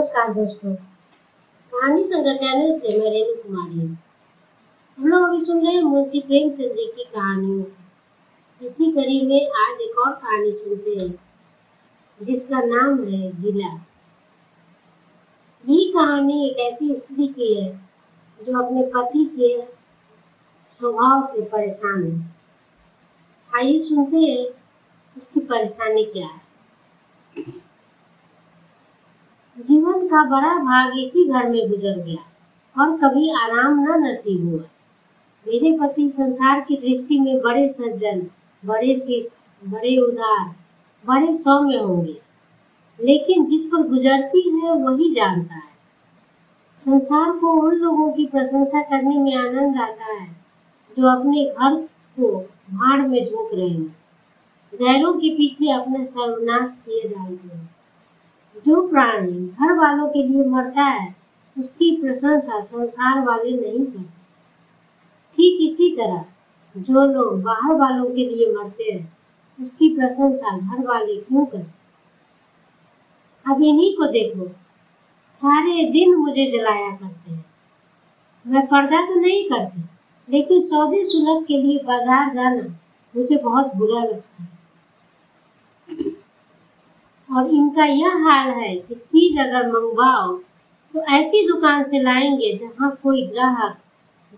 नमस्कार दोस्तों कहानी संग्रह चैनल से मैं रेणु कुमारी हम लोग अभी सुन रहे हैं मुंशी प्रेमचंद जी की कहानियों इसी कड़ी में आज एक और कहानी सुनते हैं, जिसका नाम है गिला। ये कहानी एक ऐसी स्त्री की है, जो अपने पति के स्वभाव से परेशान है। आइए सुनते हैं, उसकी परेशानी क्या है। जीवन का बड़ा भाग इसी घर में गुजर गया और कभी आराम न नसीब हुआ। मेरे पति संसार की दृष्टि में बड़े सज्जन, बड़े शिष्ट, बड़े उदार, बड़े सौम्य होंगे। लेकिन जिस पर गुजरती है, वही जानता है। संसार को उन लोगों की प्रशंसा करने में आनंद आता है, जो अपने घर को भाड़ में झोंक रहे हैं। गैरों के पीछे अपना सर्वनाश किए डालते हैं। जो प्राणी घर वालों के लिए मरता है, उसकी प्रशंसा संसार वाले नहीं करते। ठीक इसी तरह, जो लोग बाहर वालों के लिए मरते हैं, उसकी प्रशंसा घर वाले क्यों करते? अब इन्हीं को देखो, सारे दिन मुझे जलाया करते हैं। मैं पर्दा तो नहीं करती, लेकिन सौदे सुलभ के लिए बाज़ार जाना मुझे बहुत बुरा लगता है। और इनका यह हाल है कि चीज़ अगर मंगवाओ तो ऐसी दुकान से लाएँगे जहाँ कोई ग्राहक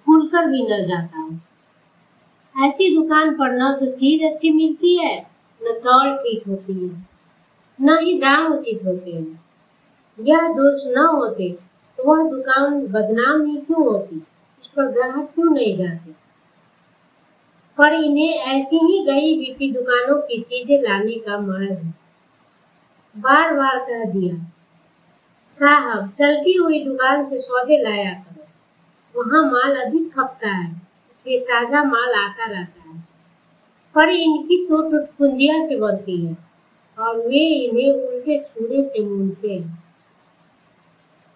भूल कर भी न जाता हो। ऐसी दुकान पर न तो चीज़ अच्छी मिलती है, न तौल ठीक होती है, न ही दाम उचित होते हैं। यह दोष न होते तो वह दुकान बदनाम ही क्यों होती? उस पर ग्राहक क्यों नहीं जाते? पर इन्हें ऐसी ही गई बीती दुकानों की चीज़ें लाने का मर्ज है। बार बार कह दिया, साहब, चलती हुई दुकान से सौदे लाया करो। वहाँ माल अधिक खपता है, इसलिए ताज़ा माल आता रहता है। पर इनकी तो टुटपुंजिया से बनती है, और वे इन्हें उल्टे छूने से मूलते हैं।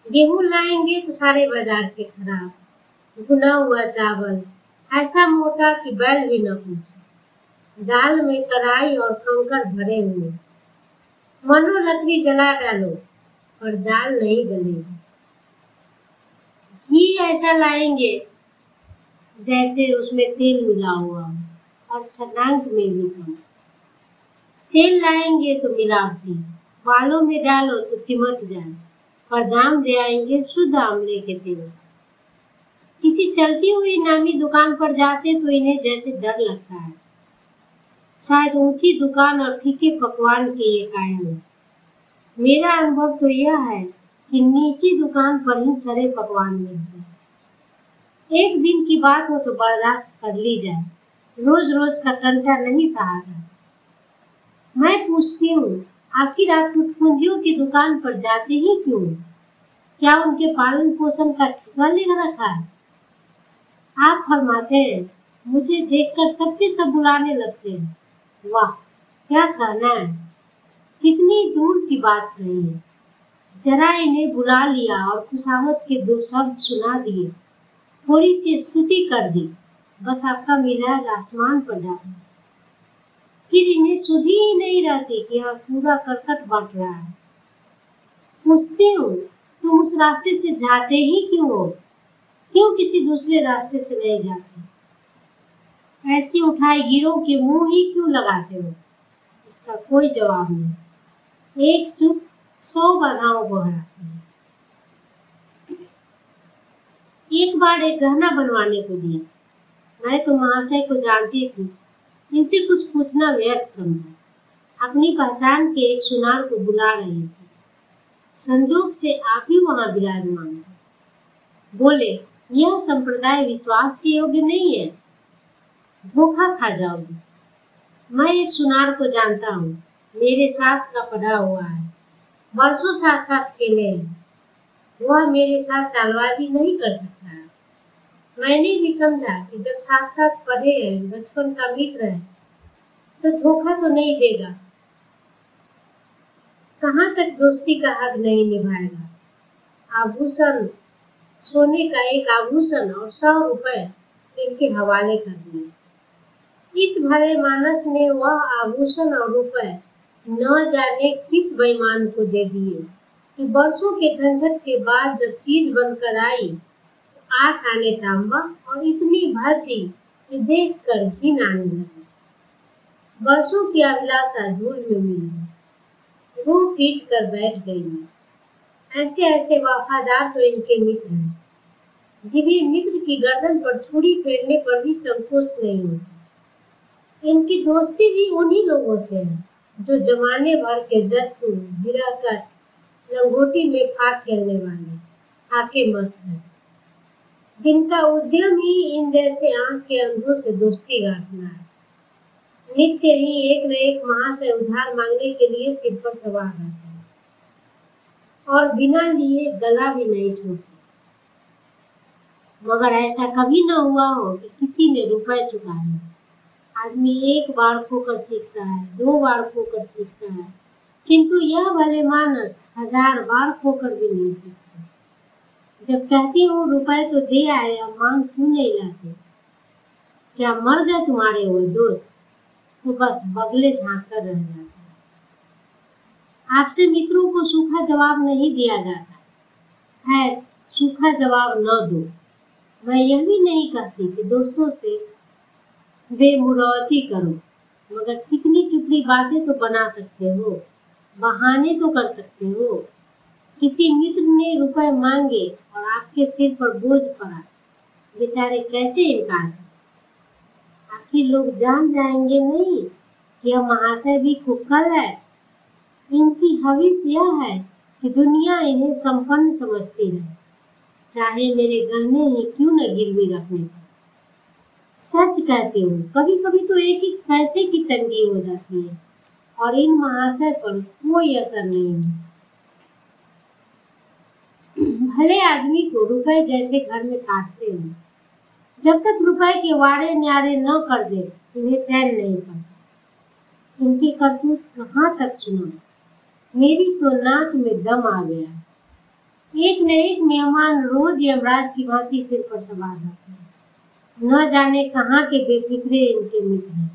गेहूँ लाएँगे तो सारे बाज़ार से खराब, भुना हुआ चावल, ऐसा मोटा कि बैल भी न पूछे। दाल में कढ़ाई और कंकड़ भरे हुए। मनो लकड़ी जला डालो और दाल नहीं गलेगी घी ऐसा लाएँगे जैसे उसमें तेल मिला हुआ हो और छनांक में भी कम तेल लाएँगे तो मिलावटी बालों में डालो तो चिमट जाए और दाम दे आएँगे शुद्ध आमले के तेल किसी चलती हुई नामी दुकान पर जाते तो इन्हें जैसे डर लगता है शायद ऊँची दुकान और फीके पकवान के ये कायम है। मेरा अनुभव तो यह है कि नीची दुकान पर ही सरे पकवान मिलते हैं। एक दिन की बात हो तो बर्दाश्त कर ली जाए। रोज रोज का कंटा नहीं सहा जाता मैं पूछती हूँ, आखिर आप टुटपुंजियों की दुकान पर जाते ही क्यों क्या उनके पालन पोषण का ठिका ले रखा है? आप फरमाते हैं, मुझे देखकर सबके सब बुलाने लगते हैं। वाह क्या कहना है? कितनी दूर की बात कही है। जरा इन्हें बुला लिया और खुशामद के दो शब्द सुना दिए। थोड़ी सी स्तुति कर दी। बस आपका मिजाज आसमान पर जा फिर इन्हें सुधी ही नहीं रहती कि यहाँ पूरा करकट बट रहा है। पूछती हूँ, तुम उस रास्ते से जाते ही क्यों हो? क्यों किसी दूसरे रास्ते से नहीं जाते? ऐसी उठाई गिरोह के मुँह ही क्यों लगाते हो? इसका कोई जवाब नहीं। एक चुप सौ बाधाओं को हराती है। एक बार एक गहना बनवाने को दिया। मैं तो महाशय को जानती थी। इनसे कुछ पूछना व्यर्थ समझा। अपनी पहचान के एक सुनार को बुला रही थी। संजोग से आप ही वहाँ विराजमान बोले, यह संप्रदाय विश्वास के योग्य नहीं है। धोखा खा जाओगे। मैं एक सुनार को जानता हूँ, मेरे साथ का पढ़ा हुआ है, बरसों साथ साथ खेले हैं। वह मेरे साथ चालबाजी नहीं कर सकता मैंने भी समझा कि जब साथ साथ पढ़े हैं, बचपन का मित्र है तो धोखा तो नहीं देगा। कहाँ तक दोस्ती का हक नहीं निभाएगा? आभूषण, सोने का एक आभूषण और सौ रुपए इनके हवाले कर दिए। इस भले मानस ने वह आभूषण और रुपए न जाने किस बेईमान को दे दिए? कि बरसों के झंझट के बाद जब चीज़ बनकर आई, आठ आने तांबा और इतनी भर थी कि देख कर घिन आने लगी की अभिलाषा धूल में मिल। गई रो पीट कर बैठ गई। ऐसे ऐसे वफादार तो इनके मित्र हैं। जिन्हें मित्र की गर्दन पर छुरी फेरने पर भी संकोच नहीं होता। इनकी दोस्ती भी उन्हीं लोगों से है, जो जमाने भर के जट्टू गिराकर लंगोटी में फाक खेलने वाले, आके मस्त है। जिनका उद्यम ही इन जैसे आँख के अंधों से दोस्ती गांठना है। नित्य ही एक न एक महाशय उधार मांगने के लिए सिर पर सवार रहते हैं। और बिना लिए गला भी नहीं छूटते मगर ऐसा कभी न हुआ हो कि किसी ने रुपए चुकाए। आदमी एक बार खोकर सीखता है, दो बार खोकर सीखता है। किंतु यह भले मानस हज़ार बार खोकर भी नहीं सीखते। जब कहती हूँ, रुपए तो दे आए, अब मांग क्यों नहीं लाते? क्या मर गए तुम्हारे वो दोस्त? तो बस बगले झाँक कर रह जाते आपसे मित्रों को सूखा जवाब नहीं दिया जाता। है सूखा जवाब न दो। मैं यह भी नहीं कहती कि दोस्तों से बेमुरौती करो। मगर चिकनी चुपड़ी बातें तो बना सकते हो, बहाने तो कर सकते हो। किसी मित्र ने रुपए मांगे और आपके सिर पर बोझ पड़ा। बेचारे कैसे इनकार आखिर लोग जान जाएँगे नहीं कि यह महाशय भी कुकल है। इनकी हविस यह है कि दुनिया इन्हें संपन्न समझती है चाहे मेरे गहने ही क्यों न गिरवी रखने पर। सच कहती हूँ कभी कभी तो एक एक पैसे की तंगी हो जाती है, और इन महाशय पर कोई असर नहीं है। भले आदमी को रुपए जैसे घर में काटते हैं, जब तक रुपए के वारे न्यारे न कर दे, इन्हें चैन नहीं पड़ता। इनकी करतूत कहाँ तक सुना? मेरी तो नाक में दम आ गया। एक न एक मेहमान रोज यमराज की भांति सिर पर सवार रहते हैं। न जाने कहाँ के बेफिक्रे इनके मित्र हैं।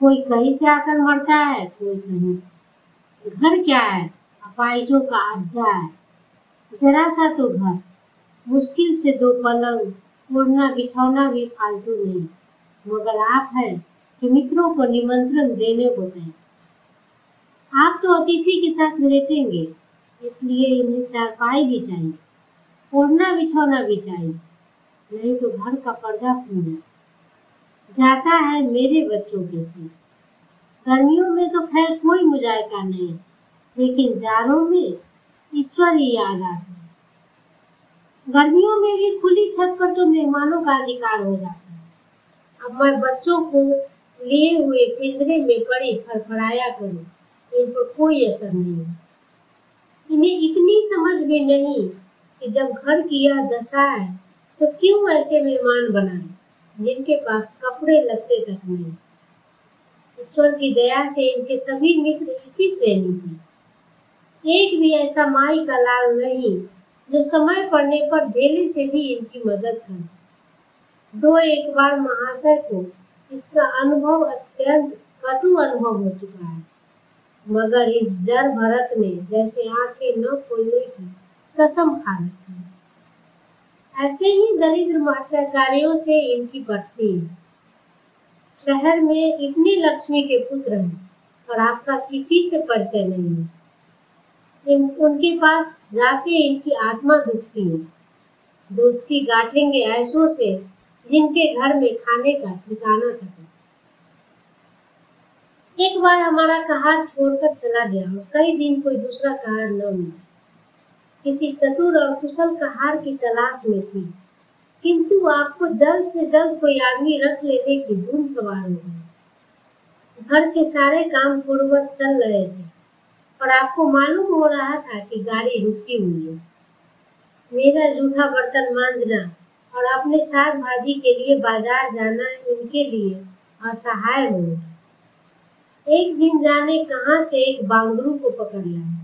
कोई कहीं से आकर मरता है, कोई कहीं से। घर क्या है? अपाइजों का अड्डा है। जरा सा तो घर। मुश्किल से दो पलंग उड़ना बिछौना भी फालतू नहीं। मगर आप हैं कि मित्रों को निमंत्रण देने को तय। आप तो अतिथि के साथ लेटेंगे, इसलिए इन्हें चारपाई भी चाहिए, ओढ़ना बिछौना भी चाहिए। नहीं तो घर का पर्दा जाए जाता है मेरे बच्चों के सिर। गर्मियों में तो खैर कोई मुजायका नहीं, लेकिन जाड़ों में ईश्वर ही याद आता हैं। गर्मियों में भी खुली छत पर तो मेहमानों का अधिकार हो जाता है। अब मैं बच्चों को लिए हुए पिंजरे में पड़ी फड़फड़ाया करूँ, इन पर कोई असर नहीं। इन्हें इतनी समझ भी नहीं कि जब घर की यह दशा है तो क्यों ऐसे मेहमान बनाए जिनके पास कपड़े लगते तक नहीं। ईश्वर की दया से इनके सभी मित्र इसी श्रेणी थे एक भी ऐसा माई का लाल नहीं, जो समय पड़ने पर ढेले से भी इनकी मदद कर। दो एक बार महाशय को इसका अनुभव अत्यंत कटु अनुभव हो चुका है। मगर इस जर भरत ने जैसे आँखें न खोलने की कसम खा रखी। ऐसे ही दरिद्र अत्याचारियों से इनकी बढ़ती है। शहर में इतने लक्ष्मी के पुत्र हैं और आपका किसी से परिचय नहीं है। इन, उनके पास जाके इनकी आत्मा दुखती है। दोस्ती गांठेंगे ऐसों से जिनके घर में खाने का ठिकाना तक एक बार हमारा कहार छोड़कर चला गया और कई दिन कोई दूसरा कहार न मिला। किसी चतुर और कुशल कहार की तलाश में थी। किंतु आपको जल्द से जल्द कोई आदमी रख लेने की धूम सवार हो गई घर के सारे काम पूर्वक चल रहे थे और आपको मालूम हो रहा था कि गाड़ी रुकी हुई है। मेरा जूठा बर्तन मांजना और अपने साग भाजी के लिए बाज़ार जाना इनके लिए असहाय हो एक दिन जाने कहाँ से एक बांगरू को पकड़ लाया।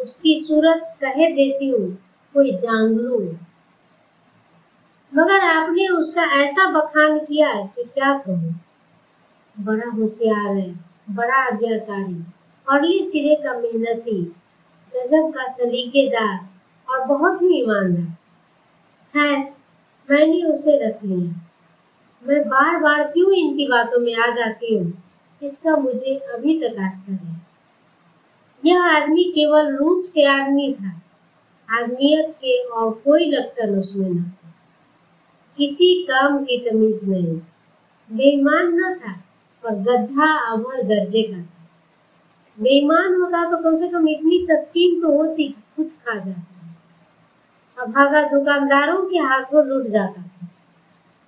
उसकी सूरत कह देती हूँ, कोई जांगलू मगर आपने उसका ऐसा बखान किया कि क्या कहूँ? बड़ा होशियार है, बड़ा आज्ञाकारी, और ये सिरे का मेहनती, गजब का सलीकेदार, और बहुत ही ईमानदार। है मैंने उसे रख लिया। मैं बार बार क्यों इनकी बातों में आ जाती हूँ? इसका मुझे अभी तक आश्चर्य है। यह आदमी केवल रूप से आदमी था। आदमियत के और कोई लक्षण उसमें न थे। किसी काम की तमीज नहीं। बेईमान न था पर गद्दा अमर दर्जे का था। बेईमान होता तो कम से कम इतनी तस्कीन तो होती खुद खा जाता। अभागा दुकानदारों के हाथों लुट जाता था।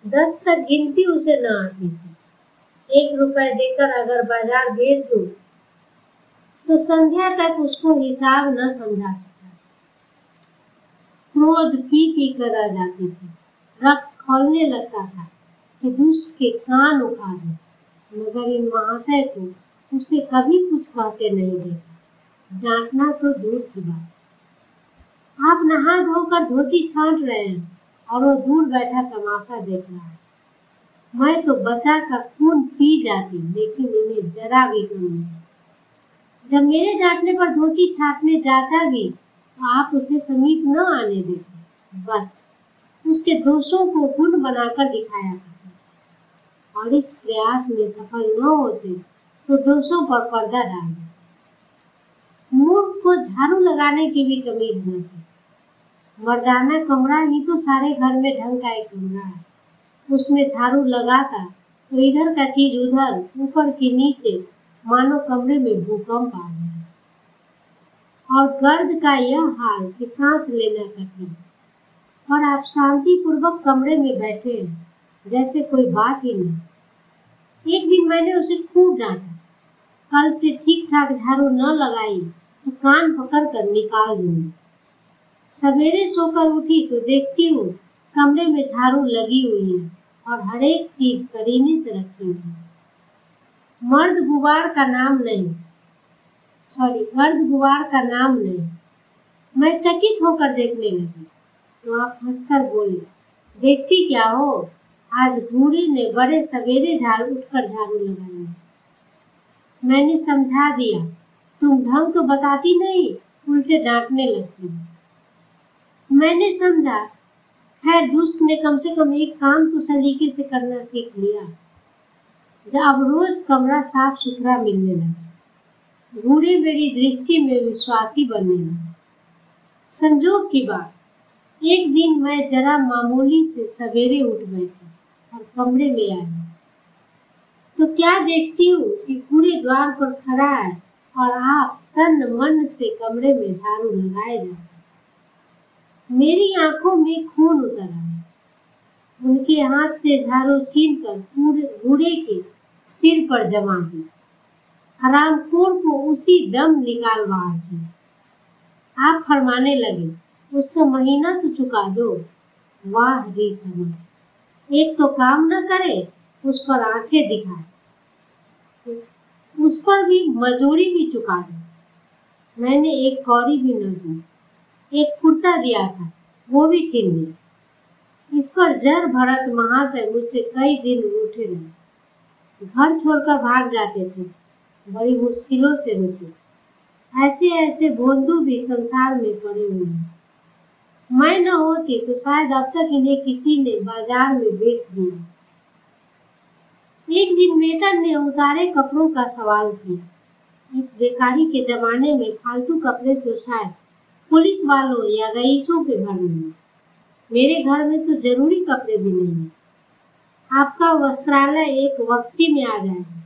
दस तक गिनती उसे न आती थी। एक रुपए देकर अगर बाज़ार भेज दो तो संध्या तक उसको हिसाब न समझा सकता क्रोध पी पी कर आ जाती थी। रक्त खोलने लगता था कि दुष्ट के कान उखाड़ दे। मगर इन महाशय को उसे कभी कुछ कहते नहीं देखा। डांटना तो दूर की बात। आप नहा धोकर धोती छांट रहे हैं और वो दूर बैठा तमाशा देख रहा है। मैं तो बचा का खून पी जाती, लेकिन इन्हें जरा भी कम नहीं। जब मेरे डांटने पर धोती छाटने जाता भी तो आप उसे समीप न आने देते। बस, उसके दोषों को गुण बनाकर दिखाया करते। और इस प्रयास में सफल न होते तो दोषों पर पर्दा डाल मूर्ख को झाड़ू लगाने की भी कमीज न थी मर्दाना कमरा ही तो सारे घर में ढंग का एक कमरा है। उसमें झाड़ू लगाता तो इधर का चीज़ उधर, ऊपर के नीचे मानो कमरे में भूकंप आ गया। और गर्द का यह हाल कि सांस लेना कठिन। और आप शांति पूर्वक कमरे में बैठे हैं, जैसे कोई बात ही नहीं। एक दिन मैंने उसे खूब डांटा। कल से ठीक ठाक झाड़ू न लगाई तो कान पकड़ कर निकाल दूँगी। सवेरे सोकर उठी तो देखती हूँ, कमरे में झाड़ू लगी हुई है और हर एक चीज़ करीने से रखी हुई है। मर्द गुबार का नाम नहीं। सॉरी मर्द गुबार का नाम नहीं। मैं चकित होकर देखने लगी। तो आप हंसकर बोले, देखती क्या हो? आज घूरी ने बड़े सवेरे झाड़ू उठकर झाड़ू लगाया मैंने समझा दिया, तुम ढंग तो बताती नहीं, उल्टे डांटने लगती मैंने समझा, खैर, दुष्ट ने कम से कम एक काम तो सलीके से करना सीख लिया। जब अब रोज कमरा साफ़ सुथरा मिलने लगा, बूढ़े मेरी दृष्टि में विश्वासी बनने लगे। संजोग की बात, एक दिन मैं जरा मामूली से सवेरे उठ बैठी और कमरे में आई। तो क्या देखती हूँ कि पूरे द्वार पर खड़ा है और आप तन मन से कमरे में झाड़ू लगाए जा मेरी आँखों में खून उतर आया। उनके हाथ से झाड़ू छीन कर बूढ़े के सिर पर जमा दी हरामखोर को उसी दम निकाल बाहर किया। आप फरमाने लगे, उसका महीना तो चुका दो। वाह री समझ। एक तो काम न करे, उस पर आँखें दिखाए। उस पर भी मजूरी भी चुका दी। मैंने एक कौड़ी भी न दी, एक कुर्ता दिया था, वो भी छीन लिया इस पर जर भरत महाशय मुझसे कई दिन उठे रहे। घर छोड़कर भाग जाते थे। बड़ी मुश्किलों से रुके ऐसे ऐसे बोंदू भी संसार में पड़े हुए हैं। मैं न होती तो शायद अब तक इन्हें किसी ने बाज़ार में बेच दिया। एक दिन मेटर ने उतारे कपड़ों का सवाल किया। इस बेकारी के जमाने में फालतू कपड़े तो शायद पुलिस वालों या रईसों के घर में मेरे घर में तो ज़रूरी कपड़े भी नहीं है। आपका वस्त्रालय एक वक्ती में आ जाएगा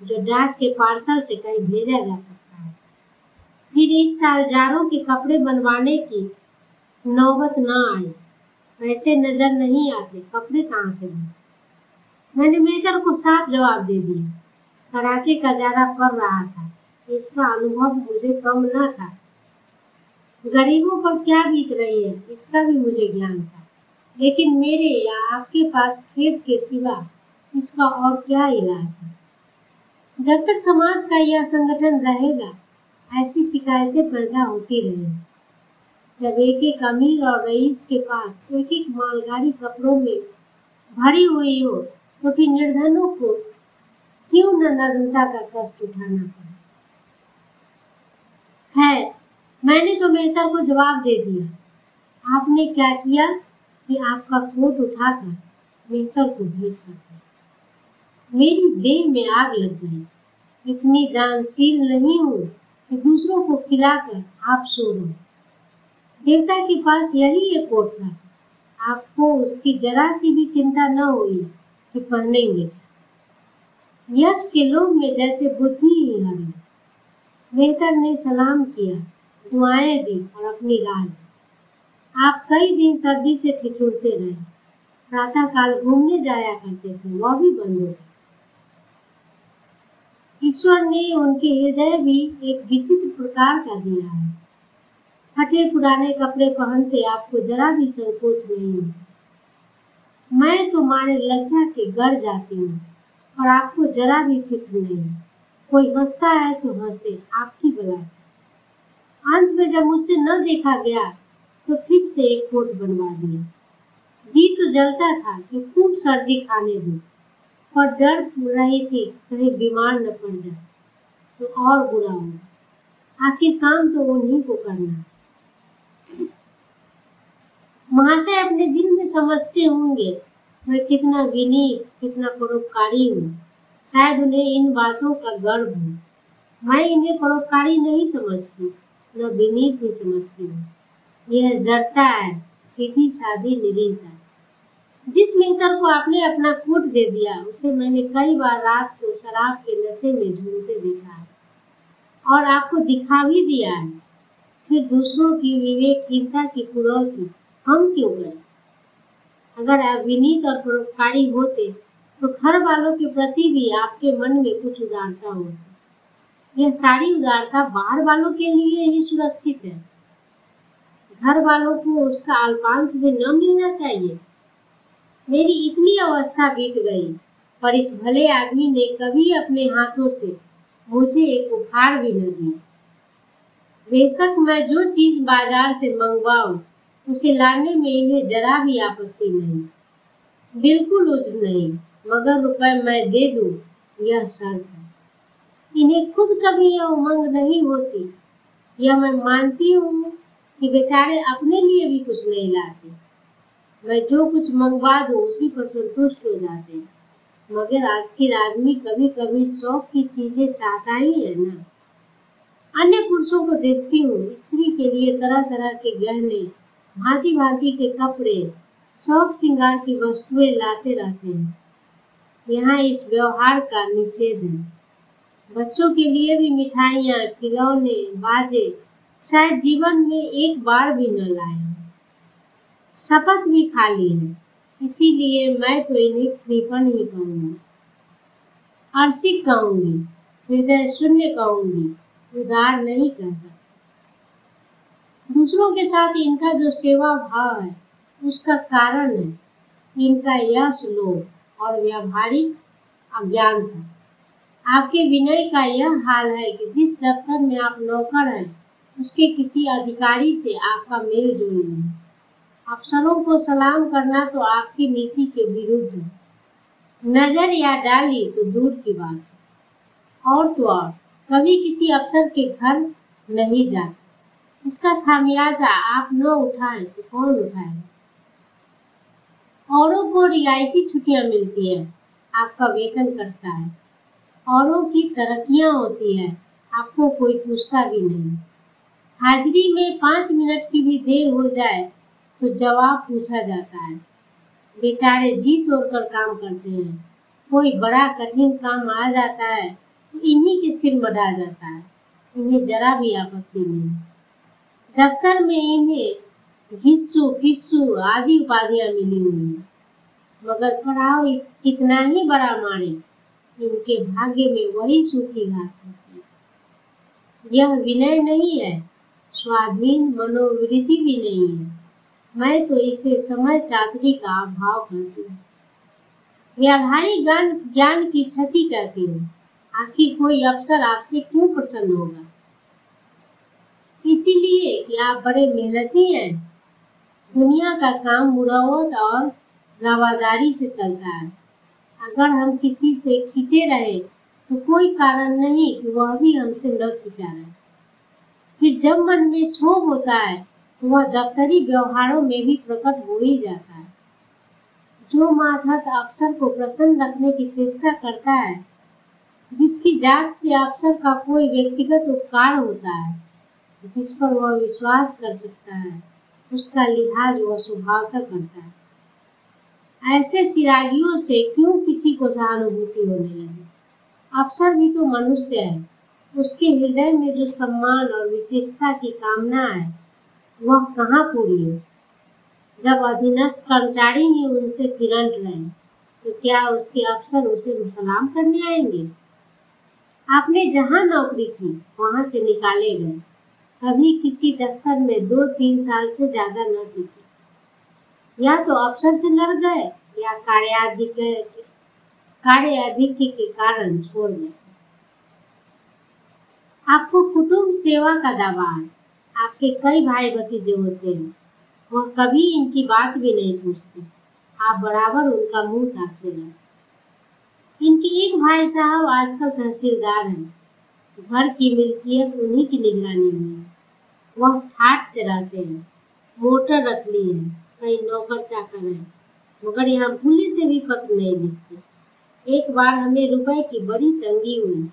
जो डाक के पार्सल से कहीं भेजा जा सकता है। फिर इस साल जारों के कपड़े बनवाने की नौबत न आई। वैसे नज़र नहीं आते, कपड़े कहाँ से बने मैंने मेकर को साफ़ जवाब दे दिया। कड़ाके का जारा पड़ रहा था, इसका अनुभव मुझे कम न था। गरीबों पर क्या बीत रही है, इसका भी मुझे ज्ञान था। लेकिन मेरे या आपके पास खेत के सिवा इसका और क्या इलाज है? जब तक समाज का यह संगठन रहेगा, ऐसी शिकायतें पैदा होती रहेंगी। जब एक एक अमीर और रईस के पास एक एक मालगाड़ी कपड़ों में भरी हुई हो तो फिर निर्धनों को क्यों नग्नता का कष्ट उठाना पड़ा? है मैंने तो मेहतर को जवाब दे दिया। आपने क्या किया कि आपका कोट उठाकर मेहतर को भेज कर दिया? मेरी देह में आग लग गई। इतनी दानशील नहीं हूँ कि दूसरों को खिलाकर आप सो लो देवता के पास यही एक कोट था। आपको उसकी जरा सी भी चिंता न हुई कि पहनेंगे यश के लोग में जैसे बुद्धि ही हरी। मेहतर ने सलाम किया। दुआएँ दी और अपनी ली आप कई दिन सर्दी से ठिठुरते रहे। प्रातः काल घूमने जाया करते थे, वह भी बंद हो गए ईश्वर ने उनके हृदय भी एक विचित्र प्रकार का दिया है। फटे पुराने कपड़े पहनते आपको जरा भी संकोच नहीं मैं तो मारे लज्जा के गड़ जाती हूँ और आपको जरा भी फ़िक्र नहीं। कोई हंसता है तो हंसे, आपकी बला से। अंत में जब मुझसे न देखा गया तो फिर से एक कोट बनवा दिया। जी तो जलता था कि खूब सर्दी खाने दूँ और डर रही थी कहीं बीमार न पड़ जाए तो और बुरा हो आखिर काम तो उन्हीं को करना। महाशय अपने दिल में समझते होंगे, मैं कितना विनीत, कितना परोपकारी हूँ। शायद उन्हें इन बातों का गर्व हो। मैं इन्हें परोपकारी नहीं समझती। न विनीत ही समझती हूँ। यह जड़ता है, सीधी सादी निरीता। जिस मेहतर को आपने अपना कोट दे दिया, उसे मैंने कई बार रात को शराब के नशे में झूलते देखा है। और आपको दिखा भी दिया है। फिर दूसरों की विवेकहीनता की पुरौती, हम क्यों करें? अगर आप विनीत और परोपकारी होते तो घर वालों के प्रति भी आपके मन में कुछ उदारता होती। यह सारी उदारता बाहर वालों के लिए ही सुरक्षित है। घर वालों को उसका अल्पांश भी न मिलना चाहिए। मेरी इतनी अवस्था बीत गई पर इस भले आदमी ने कभी अपने हाथों से मुझे एक उपहार भी न दिया। बेशक मैं जो चीज़ बाज़ार से मंगवाऊं, उसे लाने में इन्हें जरा भी आपत्ति नहीं। बिल्कुल उज नहीं, मगर रुपए मैं दे दूँ, यह शर्त है। इन्हें खुद कभी यह उमंग नहीं होती। यह मैं मानती हूँ कि बेचारे अपने लिए भी कुछ नहीं लाते। मैं जो कुछ मंगवा दूँ, उसी पर संतुष्ट हो जाते। हैं मगर आखिर आदमी कभी कभी शौक की चीज़ें चाहता ही है ना। अन्य पुरुषों को देखती हूँ, स्त्री के लिए तरह तरह के गहने भांति भांति के कपड़े, शौक श्रृंगार की वस्तुएँ लाते रहते हैं। यहाँ इस व्यवहार का निषेध है। बच्चों के लिए भी मिठाइयाँ, खिलौने, बाजे, शायद जीवन में एक बार भी न लाए। शपथ भी खाली है, इसीलिए मैं तो इन्हें कृपण ही कहूँगी। अर्शिक कहूँगी, हृदय शून्य कहूँगी, उदार नहीं कह सकती। दूसरों के साथ इनका जो सेवा भाव है, उसका कारण है इनका यश लोभ और व्यावहारिक अज्ञान था आपके विनय का यह हाल है कि जिस दफ्तर में आप नौकर हैं, उसके किसी अधिकारी से आपका मेल जोल नहीं अफसरों को सलाम करना तो आपकी नीति के विरुद्ध है। नज़र या डाली तो दूर की बात और तो और, कभी किसी अफसर के घर नहीं जाते। इसका खामियाजा आप न उठाएँ तो कौन उठाए औरों को रियायती छुट्टियाँ मिलती है। आपका वेतन करता है। औरों की तरक्कियाँ होती है, आपको कोई पूछता भी नहीं। हाजिरी में पाँच मिनट की भी देर हो जाए तो जवाब पूछा जाता है। बेचारे जी तोड़कर काम करते हैं। कोई बड़ा कठिन काम आ जाता है तो इन्हीं के सिर बढ़ा जाता है। इन्हें जरा भी आपत्ति नहीं। दफ्तर में इन्हें घिस्सू फिस्सू आदि उपाधियाँ मिली हुई हैं। मगर पढ़ाओ कितना ही बड़ा मारे इनके भाग्य में वही सूखी घास होती यह विनय नहीं है, स्वाधीन मनोवृत्ति भी नहीं है। मैं तो इसे समय चातरी का अभाव करती हूँ। व्यावहारिक ज्ञान ज्ञान की क्षति करती हूँ। आखिर कोई अफसर आपसे क्यों प्रसन्न होगा? इसीलिए कि आप बड़े मेहनती हैं। दुनिया का काम मुरावत और रवादारी से चलता है। अगर हम किसी से खींचे रहे तो कोई कारण नहीं कि वह भी हमसे न खींचा रहे। फिर जब मन में क्षोभ होता है तो वह दफ्तरी व्यवहारों में भी प्रकट हो ही जाता है। जो माधत अफसर को प्रसन्न रखने की चेष्टा करता है, जिसकी जात से अफसर का कोई व्यक्तिगत उपकार होता है, जिस पर वह विश्वास कर सकता है, उसका लिहाज वह स्वभावतः करता है। ऐसे सिरागियों से क्यों किसी को सहानुभूति होने लगी? अफसर भी तो मनुष्य है। उसके हृदय में जो सम्मान और विशेषता की कामना है, वह कहाँ पूरी है? जब अधीनस्थ कर्मचारी ही उनसे फिरंट रहे तो क्या उसके अफसर उसे सलाम करने आएँगे? आपने जहाँ नौकरी की, वहाँ से निकाले गए। कभी किसी दफ्तर में दो तीन साल से ज़्यादा न टिके। या तो अफसर से लड़ गए, या कार्याधिक कार्याधिक्य के कारण छोड़ गए। आपको कुटुंब सेवा का दावा है। आपके कई भाई भतीजे होते हैं। वह कभी इनकी बात भी नहीं पूछते। आप बराबर उनका मुँह ताकते रहते इनके एक भाई साहब आजकल तहसीलदार हैं। घर की मिल्कियत उन्हीं की निगरानी में है। वह ठाट से रहते हैं, मोटर रख ली है। कई नौकर चाकर है, मगर यहाँ भूले से भी पत्र नहीं लिखते एक बार हमें रुपए की बड़ी तंगी हुई।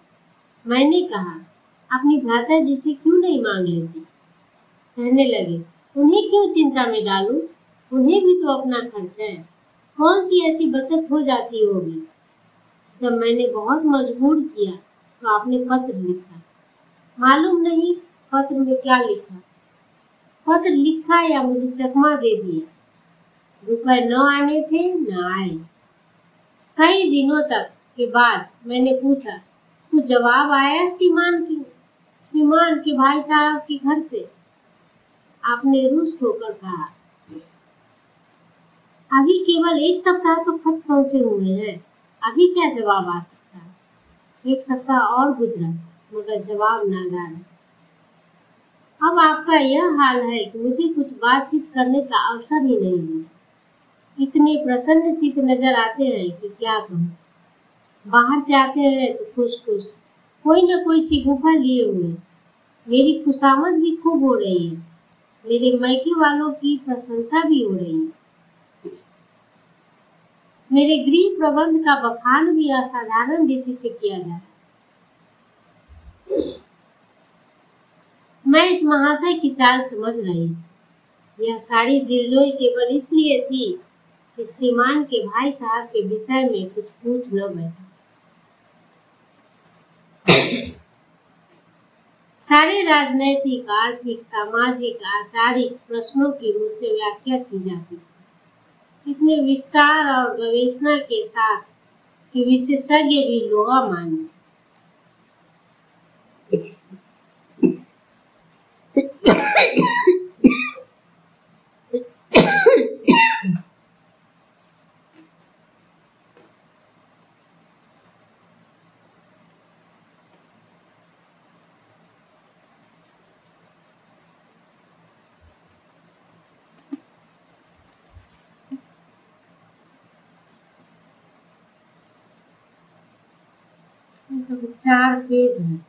मैंने कहा, अपनी भ्राता जी से क्यों नहीं मांग लेती? कहने लगे, उन्हें क्यों चिंता में डालूं? उन्हें भी तो अपना खर्च है। कौन सी ऐसी बचत हो जाती होगी? जब मैंने बहुत मजबूर किया तो आपने पत्र लिखा। मालूम नहीं पत्र में क्या लिखा। पत्र लिखा या मुझे चकमा दे दिया। रुपए न आने थे, न आए। कई दिनों तक के बाद मैंने पूछा कुछ जवाब आया श्रीमान की श्रीमान के भाई साहब के घर से? आपने रुष्ट होकर कहा, अभी केवल एक सप्ताह तो खत पहुँचे हुए हैं। अभी क्या जवाब आ सकता? है एक सप्ताह और गुजरा, मगर जवाब नादार है अब आपका यह हाल है कि मुझे कुछ बातचीत करने का अवसर ही नहीं है इतने प्रसन्न चित नज़र आते हैं कि क्या कहूँ। बाहर से आते हैं तो खुश खुश कोई ना कोई सी गुफा लिए हुए। मेरी खुशामद भी खूब हो रही है, मेरे मैके वालों की प्रशंसा भी हो रही है। मेरे गृह प्रबंध का बखान भी असाधारण रीति से किया जा रहा है। मैं इस महाशय की चाल समझ रही यह सारी दिलजोई केवल इसलिए थी कि श्रीमान के भाई साहब के विषय में कुछ पूछ न बैठा सारे राजनैतिक, आर्थिक, सामाजिक, आचारिक प्रश्नों की मुझसे व्याख्या की जाती थी इतने विस्तार और गवेषणा के साथ कि विशेषज्ञ भी लोहा माने। चार पेज है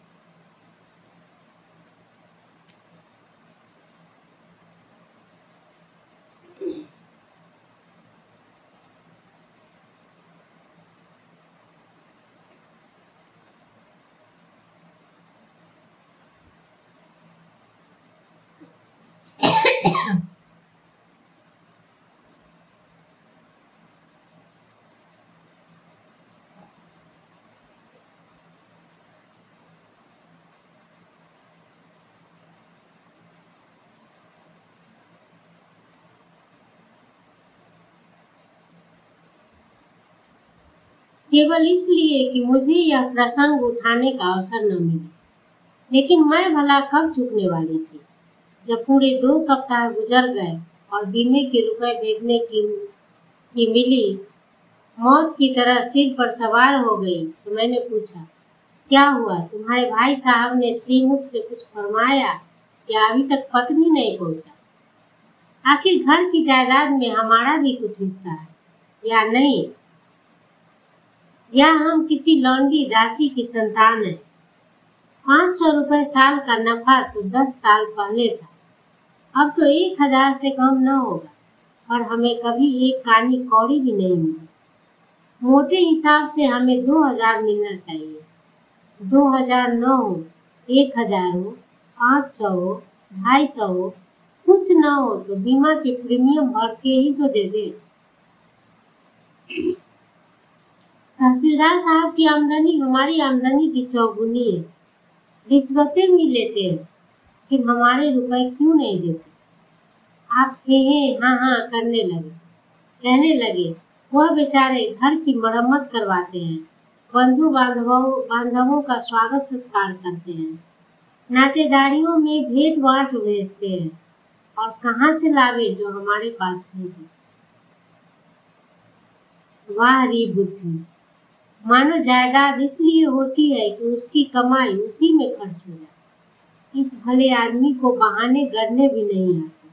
केवल इसलिए कि मुझे यह प्रसंग उठाने का अवसर न मिले। लेकिन मैं भला कब चुकने वाली थी? जब पूरे दो सप्ताह गुजर गए और बीमे के रुपए भेजने की की मिली, मौत की तरह सिर पर सवार हो गई तो मैंने पूछा, क्या हुआ? तुम्हारे भाई साहब ने श्रीमुख से कुछ फरमाया या अभी तक पत्नी नहीं पहुँचा? आखिर घर की जायदाद में हमारा भी कुछ हिस्सा है, या नहीं? या हम किसी लौंडी दासी की संतान हैं। पाँच सौ रुपये साल का नफा तो दस साल पहले था। अब तो एक हज़ार से कम न होगा और हमें कभी एक कानी कौड़ी भी नहीं मिली। मोटे हिसाब से हमें दो हज़ार मिलना चाहिए। दो हज़ार न हो, एक हज़ार हो, पाँच सौ हो, ढाई सौ हो, कुछ न हो तो बीमा के प्रीमियम भर के ही तो दे दे। तहसीलदार साहब की आमदनी हमारी आमदनी की चौगुनी है। रिश्वतें भी लेते हैं फिर हमारे रुपए क्यों नहीं देते? आप हे हे हाँ हाँ करने लगे, कहने लगे, वह बेचारे घर की मरम्मत करवाते हैं, बंधु बांधवों बांधवों का स्वागत सत्कार करते हैं, नातेदारियों में भेंट बांट भेजते हैं, और कहाँ से लावे जो हमारे पास भेजे? वाह, री बुद्धि। मानो जायदाद इसलिए होती है कि उसकी कमाई उसी में खर्च हो जाए इस भले आदमी को बहाने गढ़ने भी नहीं आते।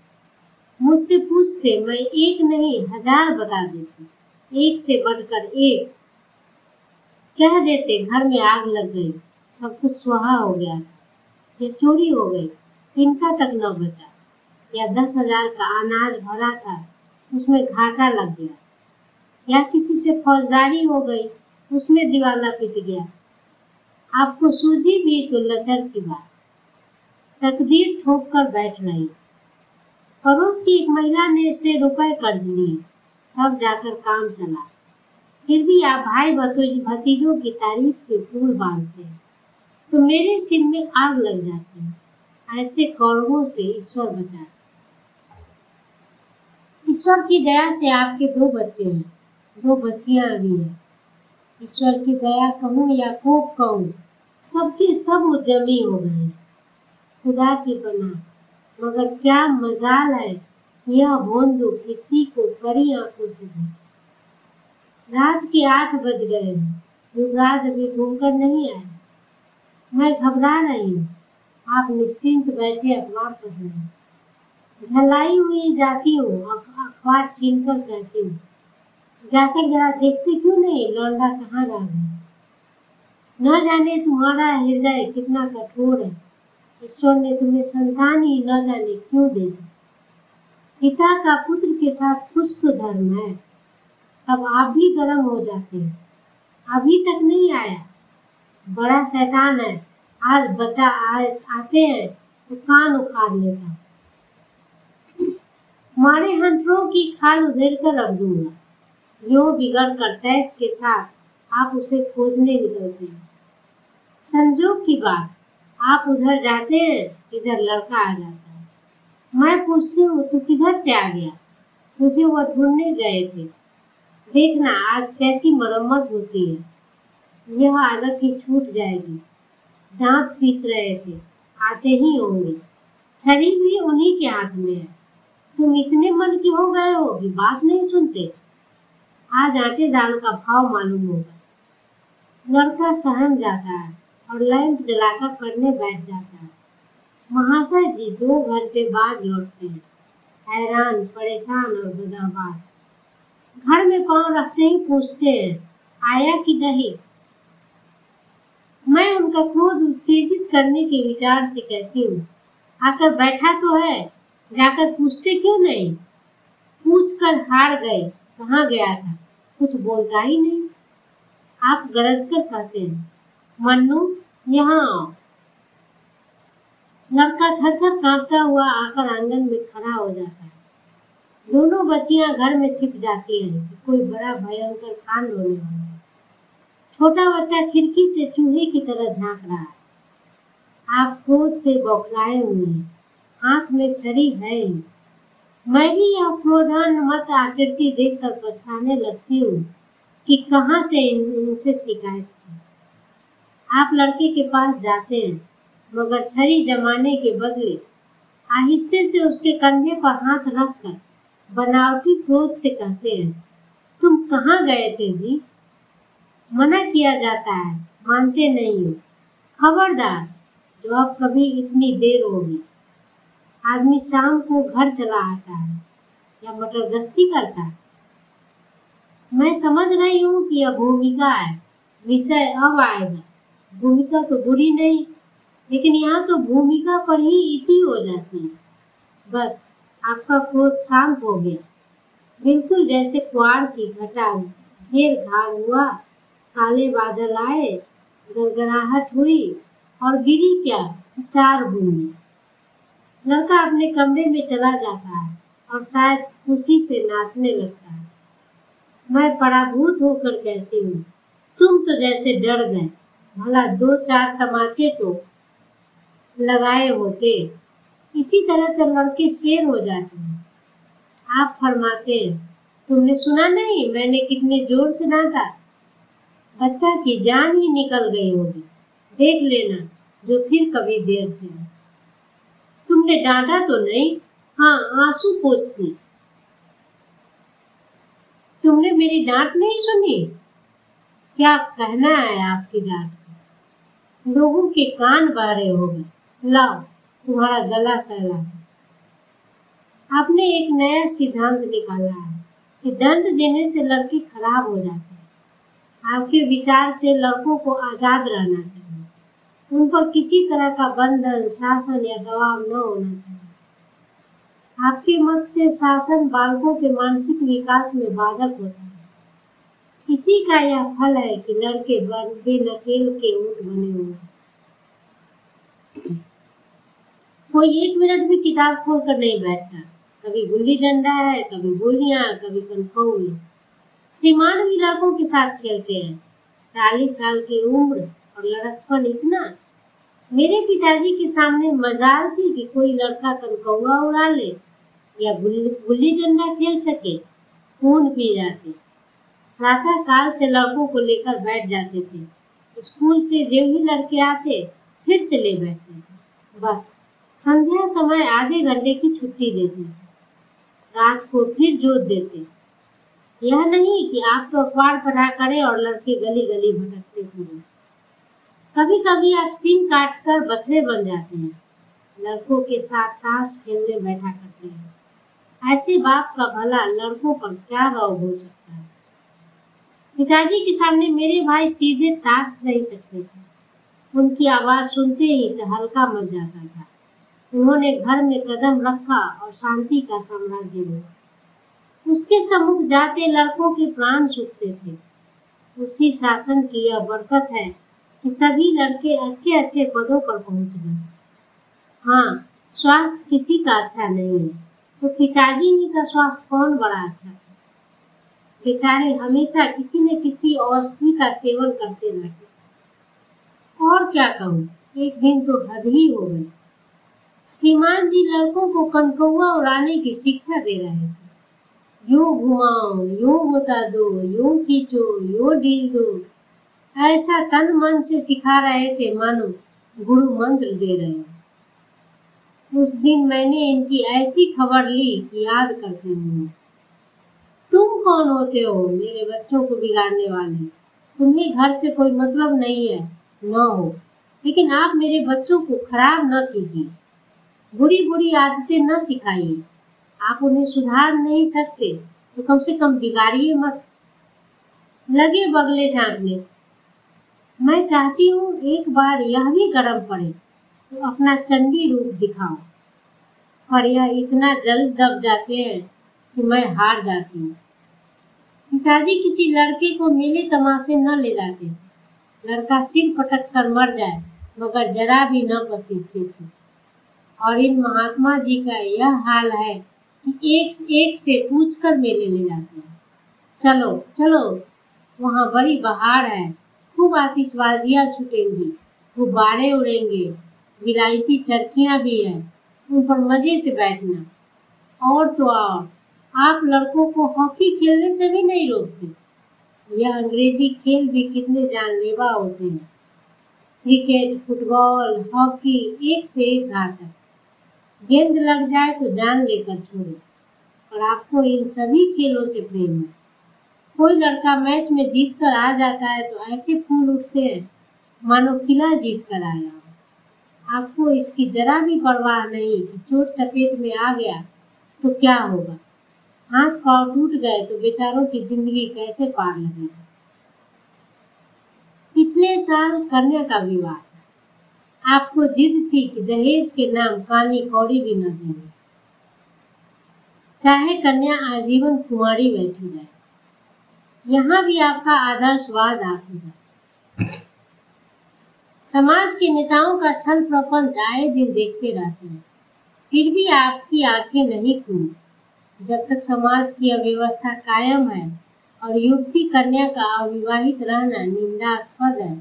मुझसे पूछते, मैं एक नहीं, हज़ार बता देती। एक से बढ़कर एक। कह देते, घर में आग लग गई। सब कुछ सुहा हो गया या चोरी हो गई। तिनका तक न बचा। या दस हज़ार का अनाज भरा था, उसमें घाटा लग गया। या किसी से फौजदारी हो गई। उसमें दिवाला पिट गया। आपको सूझी भी तो लचर सी बात। तकदीर ठोक कर बैठ रही पड़ोस की एक महिला ने से रुपए कर्ज लिए। तब जाकर काम चला। फिर भी आप भाई भतीजों की तारीफ़ के फूल बांधते हैं। तो मेरे सिर में आग लग जाती है। ऐसे कौरवों से ईश्वर बचा। ईश्वर की दया से आपके दो बच्चे हैं। दो बच्चियाँ भी हैं। ईश्वर की दया कहूँ या कोप कहूँ, सबके सब उद्यमी हो गए खुदा की बना मगर क्या मजाल है यह बोंदू किसी को कड़ी आँखों से रात के आठ बज गए युवराज अभी घूमकर नहीं आए। मैं घबरा रही हूँ, आप निश्चिंत बैठे अखबार पढ़ रहे झलाई हुई जाती हूँ अखबार छीन कर कहती हूँ जाकर जरा देखते क्यों नहीं? लौंडा कहाँ रह गया? न जाने तुम्हारा हृदय कितना कठोर है। ईश्वर ने तुम्हें संतान ही न जाने क्यों दे दी? पिता का पुत्र के साथ कुछ तो धर्म है। अब आप भी गर्म हो जाते हैं। अभी तक नहीं आया। बड़ा शैतान है। आज बच्चा आते हैं तो कान उखाड़ लेता। मारे हंटरों की खाल उधेर कर रख दूँगा। जो बिगड़ कर तैस के साथ, आप उसे खोजने निकलते हैं। संजोग की बात, आप उधर जाते हैं, इधर लड़का आ जाता है। मैं पूछती हूँ, तू किधर से आ गया? तुझे वो ढूँढने गए थे। देखना, आज कैसी मरम्मत होती है। यह आदत ही छूट जाएगी। दांत पीस रहे थे, आते ही होंगे। छड़ी भी उन्हीं के हाथ में है। तुम इतने मन के हो गए हो कि बात नहीं सुनते? आज आटे दाल का भाव मालूम होगा। लड़का सहम जाता है और लैंप जलाकर पढ़ने बैठ जाता है। महाशय जी दो घंटे बाद लौटते हैं। हैरान, परेशान और बदाबास घर में पाँव रखते ही पूछते हैं, आया कि नहीं? मैं उनका क्रोध उत्तेजित करने के विचार से कहती हूँ, आकर बैठा तो है, जाकर पूछते क्यों नहीं? पूछ कर हार गए, कहाँ गया था? कुछ बोलता ही नहीं। आप गरज कर कहते हैं। मन्नू, यहाँ आओ। लड़का थर थर कांपता हुआ आकर आँगन में खड़ा हो जाता है। दोनों बच्चियाँ घर में छिप जाती हैं कि कोई बड़ा भयंकर कांड होने वाला है। छोटा बच्चा खिड़की से चूहे की तरह झाँक रहा है। आप क्रोध से बौखलाए हुए हैं। हाथ में छड़ी है। मैं भी यह क्रोधान मत आकृति देखकर पछताने लगती हूँ कि कहाँ से इनसे शिकायत की। आप लड़के के पास जाते हैं, मगर छड़ी जमाने के बदले आहिस्ते से उसके कंधे पर हाथ रखकर बनावटी क्रोध से कहते हैं, तुम कहाँ गए थे जी? मना किया जाता है, मानते नहीं हो। खबरदार, जो अब कभी इतनी देर होगी। आदमी शाम को घर चला आता है, या मटर गश्ती करता है। मैं समझ रही हूँ कि यह भूमिका है, विषय अब आएगा। भूमिका तो बुरी नहीं, लेकिन यहाँ तो भूमिका पर ही इति हो जाती है। बस, आपका क्रोध शांत हो गया। बिल्कुल जैसे कुआर की घटा घेर घार हुआ, काले बादल आए, गड़गड़ाहट हुई, और गिरी क्या, चार बूंदी लड़का अपने कमरे में चला जाता है और शायद खुशी से नाचने लगता है। मैं पराभूत होकर कहती हूँ, तुम तो जैसे डर गए। भला दो चार तमाचे तो लगाए होते। इसी तरह तो लड़के शेर हो जाते हैं। आप फरमाते हैं तुमने सुना नहीं, मैंने कितने ज़ोर से डांटा बच्चा की जान ही निकल गई होगी। देख लेना, जो फिर कभी देर से है तुमने डांटा तो नहीं? हाँ आँसू पोछती तुमने मेरी डांट नहीं सुनी? क्या कहना है आपकी डांट लोगों के कान बारे हो गए। लाओ, तुम्हारा गला सहला आपने एक नया सिद्धांत निकाला है कि दंड देने से लड़के खराब हो जाते हैं। आपके विचार से लड़कों को आज़ाद रहना चाहिए। उन पर किसी तरह का बंधन, शासन या दबाव न होना चाहिए। आपके मत से शासन बालकों के मानसिक विकास में बाधक होता है। इसी का यह फल है कि लड़के बे नकेल के ऊँट बने हुए हैं। कोई एक मिनट भी किताब खोल कर नहीं बैठता। कभी गुल्ली डंडा है, कभी गोलियाँ, कभी कनखौली श्रीमान भी लड़कों के साथ खेलते हैं। चालीस साल की उम्र और लड़कपन इतना मेरे पिताजी के सामने मजाल थी कि कोई लड़का कनकौआ उड़ा ले या गुल्ली डंडा खेल सके, खून पी जाते। प्रातः काल से लड़कों को लेकर बैठ जाते थे। स्कूल से जो ही लड़के आते, फिर से ले बैठते थे। बस, संध्या समय आधे घंटे की छुट्टी देते रात को फिर जोत देते। यह नहीं कि आप तो अखबार पढ़ा करें और लड़के गली गली भटकते फिरें। कभी कभी आप सिम काट कर बछड़े बन जाते हैं। लड़कों के साथ ताश खेलने बैठा करते हैं। ऐसे बाप का भला लड़कों पर क्या रौब हो सकता है? पिताजी के सामने मेरे भाई सीधे ताक नहीं सकते थे। उनकी आवाज़ सुनते ही हल्का मच जाता था। उन्होंने घर में कदम रखा और शांति का साम्राज्य लिया उसके सम्मुख जाते लड़कों के प्राण सूखते थे। उसी शासन की यह बरकत है कि सभी लड़के अच्छे अच्छे पदों पर पहुँच गए। हाँ स्वास्थ्य किसी का अच्छा नहीं है। तो पिताजी ही का स्वास्थ्य कौन बड़ा अच्छा था बेचारे हमेशा किसी न किसी औषधि का सेवन करते रहते। और क्या कहूँ, एक दिन तो हद ही हो गई। श्रीमान जी लड़कों को कनकौआ उड़ाने की शिक्षा दे रहे थे। यूँ घुमाओ, यूँ बता दो, यूँ खींचो, यूँ ढील दो। ऐसा तन मन से सिखा रहे थे मानो गुरु मंत्र दे रहे हैं। उस दिन मैंने इनकी ऐसी खबर ली कि याद करते हुए तुम कौन होते हो मेरे बच्चों को बिगाड़ने वाले? तुम्हें घर से कोई मतलब नहीं है, न हो। लेकिन आप मेरे बच्चों को खराब न कीजिए। बुरी बुरी आदतें न सिखाइए। आप उन्हें सुधार नहीं सकते तो कम से कम बिगाड़िए मत। लगे बगले झांकने। मैं चाहती हूँ एक बार यह भी गर्म पड़े। तो अपना चंडी रूप दिखाओ पर यह इतना जल्द दब जाते हैं कि मैं हार जाती हूँ। पिताजी किसी लड़के को मेले तमाशे न ले जाते। लड़का सिर पटक कर मर जाए, मगर जरा भी न पसीजते थे और इन महात्मा जी का यह हाल है कि एक एक से पूछ कर मेले ले जाते हैं। चलो चलो, वहाँ बड़ी बहार है। खूब आतिशबाजियाँ छुटेंगी। गुब्बारे उड़ेंगे। विलायती चरखियाँ भी हैं। उन पर मज़े से बैठना। और तो और। आप लड़कों को हॉकी खेलने से भी नहीं रोकते। यह अंग्रेज़ी खेल भी कितने जानलेवा होते हैं। क्रिकेट, फुटबॉल, हॉकी एक से एक घातक गेंद लग जाए तो जान लेकर छोड़े। और आपको इन सभी खेलों से प्रेम है। कोई लड़का मैच में जीत कर आ जाता है तो ऐसे फूल उठते हैं। मानो किला जीत कर आया। हो आपको इसकी जरा भी परवाह नहीं कि चोट चपेट में आ गया तो क्या होगा? हाथ पाँव टूट गए तो बेचारों की ज़िंदगी कैसे पार लगेगी पिछले साल कन्या का विवाह। आपको जिद थी कि दहेज के नाम कानी कौड़ी भी न देंगे चाहे कन्या आजीवन कुमारी बैठी रहे। यहाँ भी आपका आदर्शवाद आखेगा समाज के नेताओं का छल प्रपंच आए दिन देखते रहते हैं। फिर भी आपकी आँखें नहीं खुली। जब तक समाज की अव्यवस्था कायम है और युवती कन्या का अविवाहित रहना निंदास्पद है,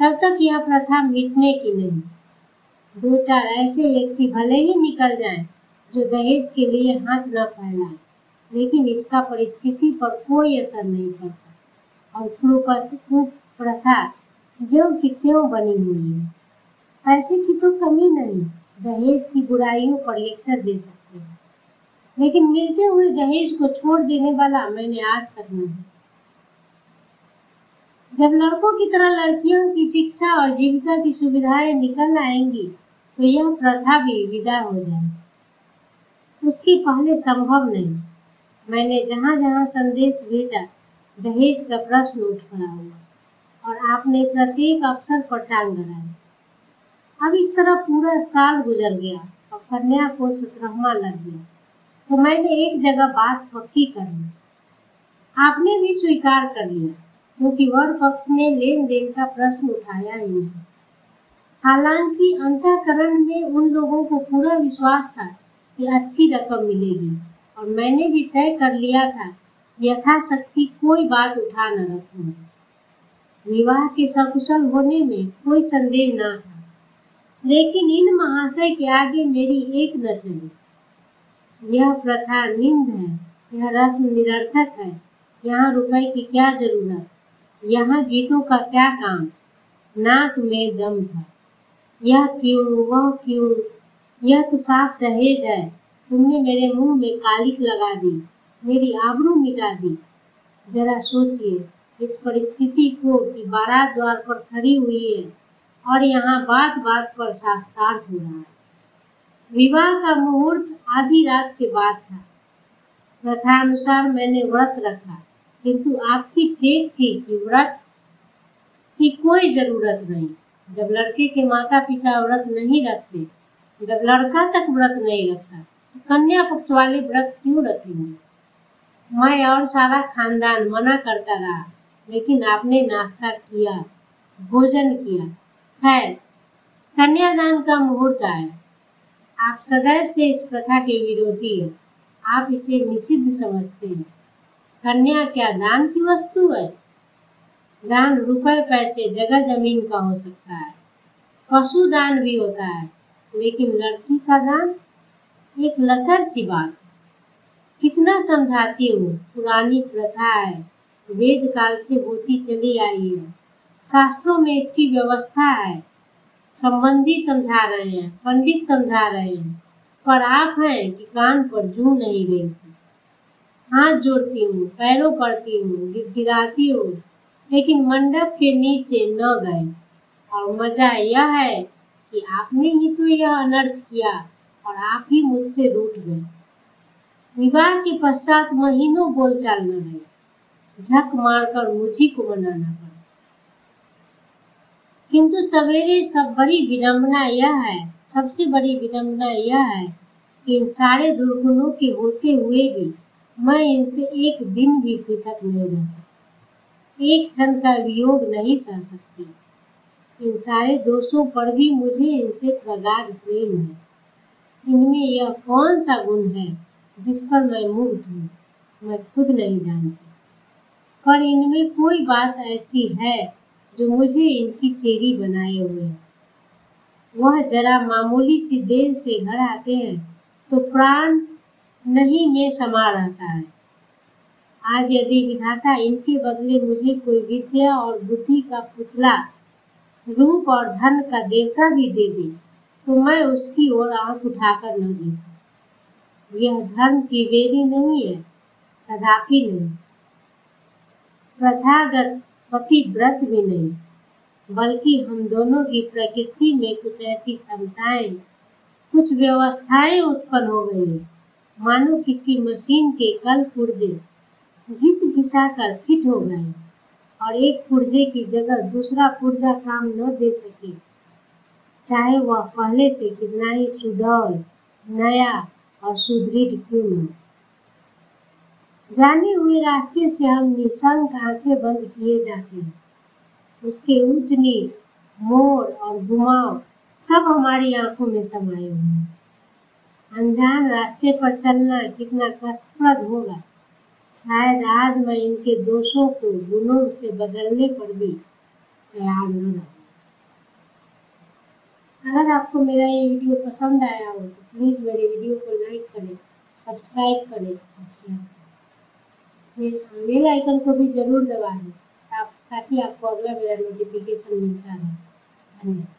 तब तक यह प्रथा मिटने की नहीं। दो चार ऐसे व्यक्ति भले ही निकल जाएँ जो दहेज के लिए हाथ न फैलाएँ। लेकिन इसका परिस्थिति पर कोई असर नहीं पड़ता। और कुप्रथा जो कि क्यों बनी हुई है? पैसे की तो कमी नहीं, दहेज की बुराइयों पर लेक्चर दे सकते हैं। लेकिन मिलते हुए दहेज को छोड़ देने वाला मैंने आज तक नहीं। जब लड़कों की तरह लड़कियों की शिक्षा और जीविका की सुविधाएँ निकल आएँगी तो यह प्रथा भी विदा हो जाएगी। उसके पहले संभव नहीं। मैंने जहाँ जहाँ संदेश भेजा, दहेज का प्रश्न उठ खड़ा हुआ और आपने प्रत्येक अवसर पर टांग लगाई अब इस तरह पूरा साल गुजर गया और कन्या को सत्रहवा लग गया। तो मैंने एक जगह बात पक्की कर ली। आपने भी स्वीकार कर लिया, क्योंकि वर पक्ष ने लेन देन का प्रश्न उठाया ही नहीं। हालाँकि अंतकरण में उन लोगों को पूरा विश्वास था कि अच्छी रकम मिलेगी। और मैंने भी तय कर लिया था, यथाशक्ति कोई बात उठा न रखूँगी विवाह के सकुशल होने में कोई संदेह न था। लेकिन इन महाशय के आगे मेरी एक न चली। यह प्रथा निंद है, यह रस्म निरर्थक है, यहाँ रुपए की क्या ज़रूरत, यहाँ गीतों का क्या काम, नाक में दम था। यह क्यों, वह क्यों, यह तो साफ़ दहेज है। तुमने मेरे मुँह में कालिक लगा दी, मेरी आबरू मिटा दी। जरा सोचिए, इस परिस्थिति को कि बारात द्वार पर खड़ी हुई है और यहाँ बात बात पर शास्त्रार्थ हो रहा है। विवाह का मुहूर्त आधी रात के बाद था। प्रथा अनुसार मैंने व्रत रखा, किंतु आपकी टेक थी कि व्रत की कोई ज़रूरत नहीं। जब लड़के के माता पिता व्रत नहीं रखते, जब लड़का तक व्रत नहीं रखता कन्या पक्ष वाले व्रत क्यों रखेंगे मैं और सारा खानदान मना करता रहा, लेकिन आपने नाश्ता किया, भोजन किया। खैर, कन्यादान का मुहूर्त आया। आप सदैव से इस प्रथा के विरोधी हैं। आप इसे निषिद्ध समझते हैं। कन्या क्या दान की वस्तु है? दान रुपए पैसे जगह ज़मीन का हो सकता है। पशु दान भी होता है, लेकिन लड़की का दान? एक लचर सी बात। कितना समझाती हूँ, पुरानी प्रथा है वेद काल से होती चली आई है। शास्त्रों में इसकी व्यवस्था है। संबंधी समझा रहे हैं, पंडित समझा रहे हैं, पर आप हैं कि कान पर जू नहीं थी हाथ जोड़ती हूँ, पैरों पड़ती हूँ, गिड़गिड़ाती हूँ, लेकिन मंडप के नीचे न गए। और मज़ा यह है कि आपने ही तो यह अनर्थ किया। और आप ही मुझसे रूठ गए। विवाह के पश्चात महीनों बोलचाल न रहे। झक मारकर मुझी को मनाना पड़ा। किंतु सवेरे सब बड़ी विडम्बना यह है, सबसे बड़ी विडम्बना यह है कि इन सारे दुर्गुणों के होते हुए भी मैं इनसे एक दिन भी पृथक नहीं रह सकती। एक क्षण का वियोग नहीं सह सकती। इन सारे दोषों पर भी मुझे इनसे प्रगाढ़ प्रेम है। इनमें यह कौन सा गुण है जिस पर मैं मुग्ध हूँ? मैं खुद नहीं जानती। पर इनमें कोई बात ऐसी है जो मुझे इनकी चेरी बनाए हुए है। वह जरा मामूली सी देर से घर आते हैं तो प्राण नहीं में समा रहता है। आज यदि विधाता इनके बदले मुझे कोई विद्या और बुद्धि का पुतला, रूप और धन का देवता भी दे दे तो मैं उसकी ओर आँख उठाकर न देखूँ। यह धर्म की वेदी नहीं है, कदापि नहीं। प्रथागत पति व्रत भी नहीं, बल्कि हम दोनों की प्रकृति में कुछ ऐसी क्षमताएँ, कुछ व्यवस्थाएँ उत्पन्न हो गई है। मानो किसी मशीन के कल पुर्जे घिस घिसा कर फिट हो गए और एक पुर्जे की जगह दूसरा पुर्जा काम न दे सके। चाहे वह पहले से कितना ही सुडौल, नया और सुदृढ़ क्यों न जाने हुए रास्ते से हम निशंक आँखें बंद किए जाते हैं। उसके ऊंच नीच, मोड़ और घुमाव सब हमारी आँखों में समाये हुए हैं। अनजान रास्ते पर चलना कितना कष्टप्रद होगा। शायद आज मैं इनके दोषों को गुणों से बदलने पर भी तैयार न रहूँ। अगर आपको मेरा ये वीडियो पसंद आया हो तो प्लीज़ मेरे वीडियो को लाइक करें सब्सक्राइब करें और बेल आइकन को भी ज़रूर दबा दें ताकि आपको अगला मेरा नोटिफिकेशन मिलता रहे। धन्यवाद।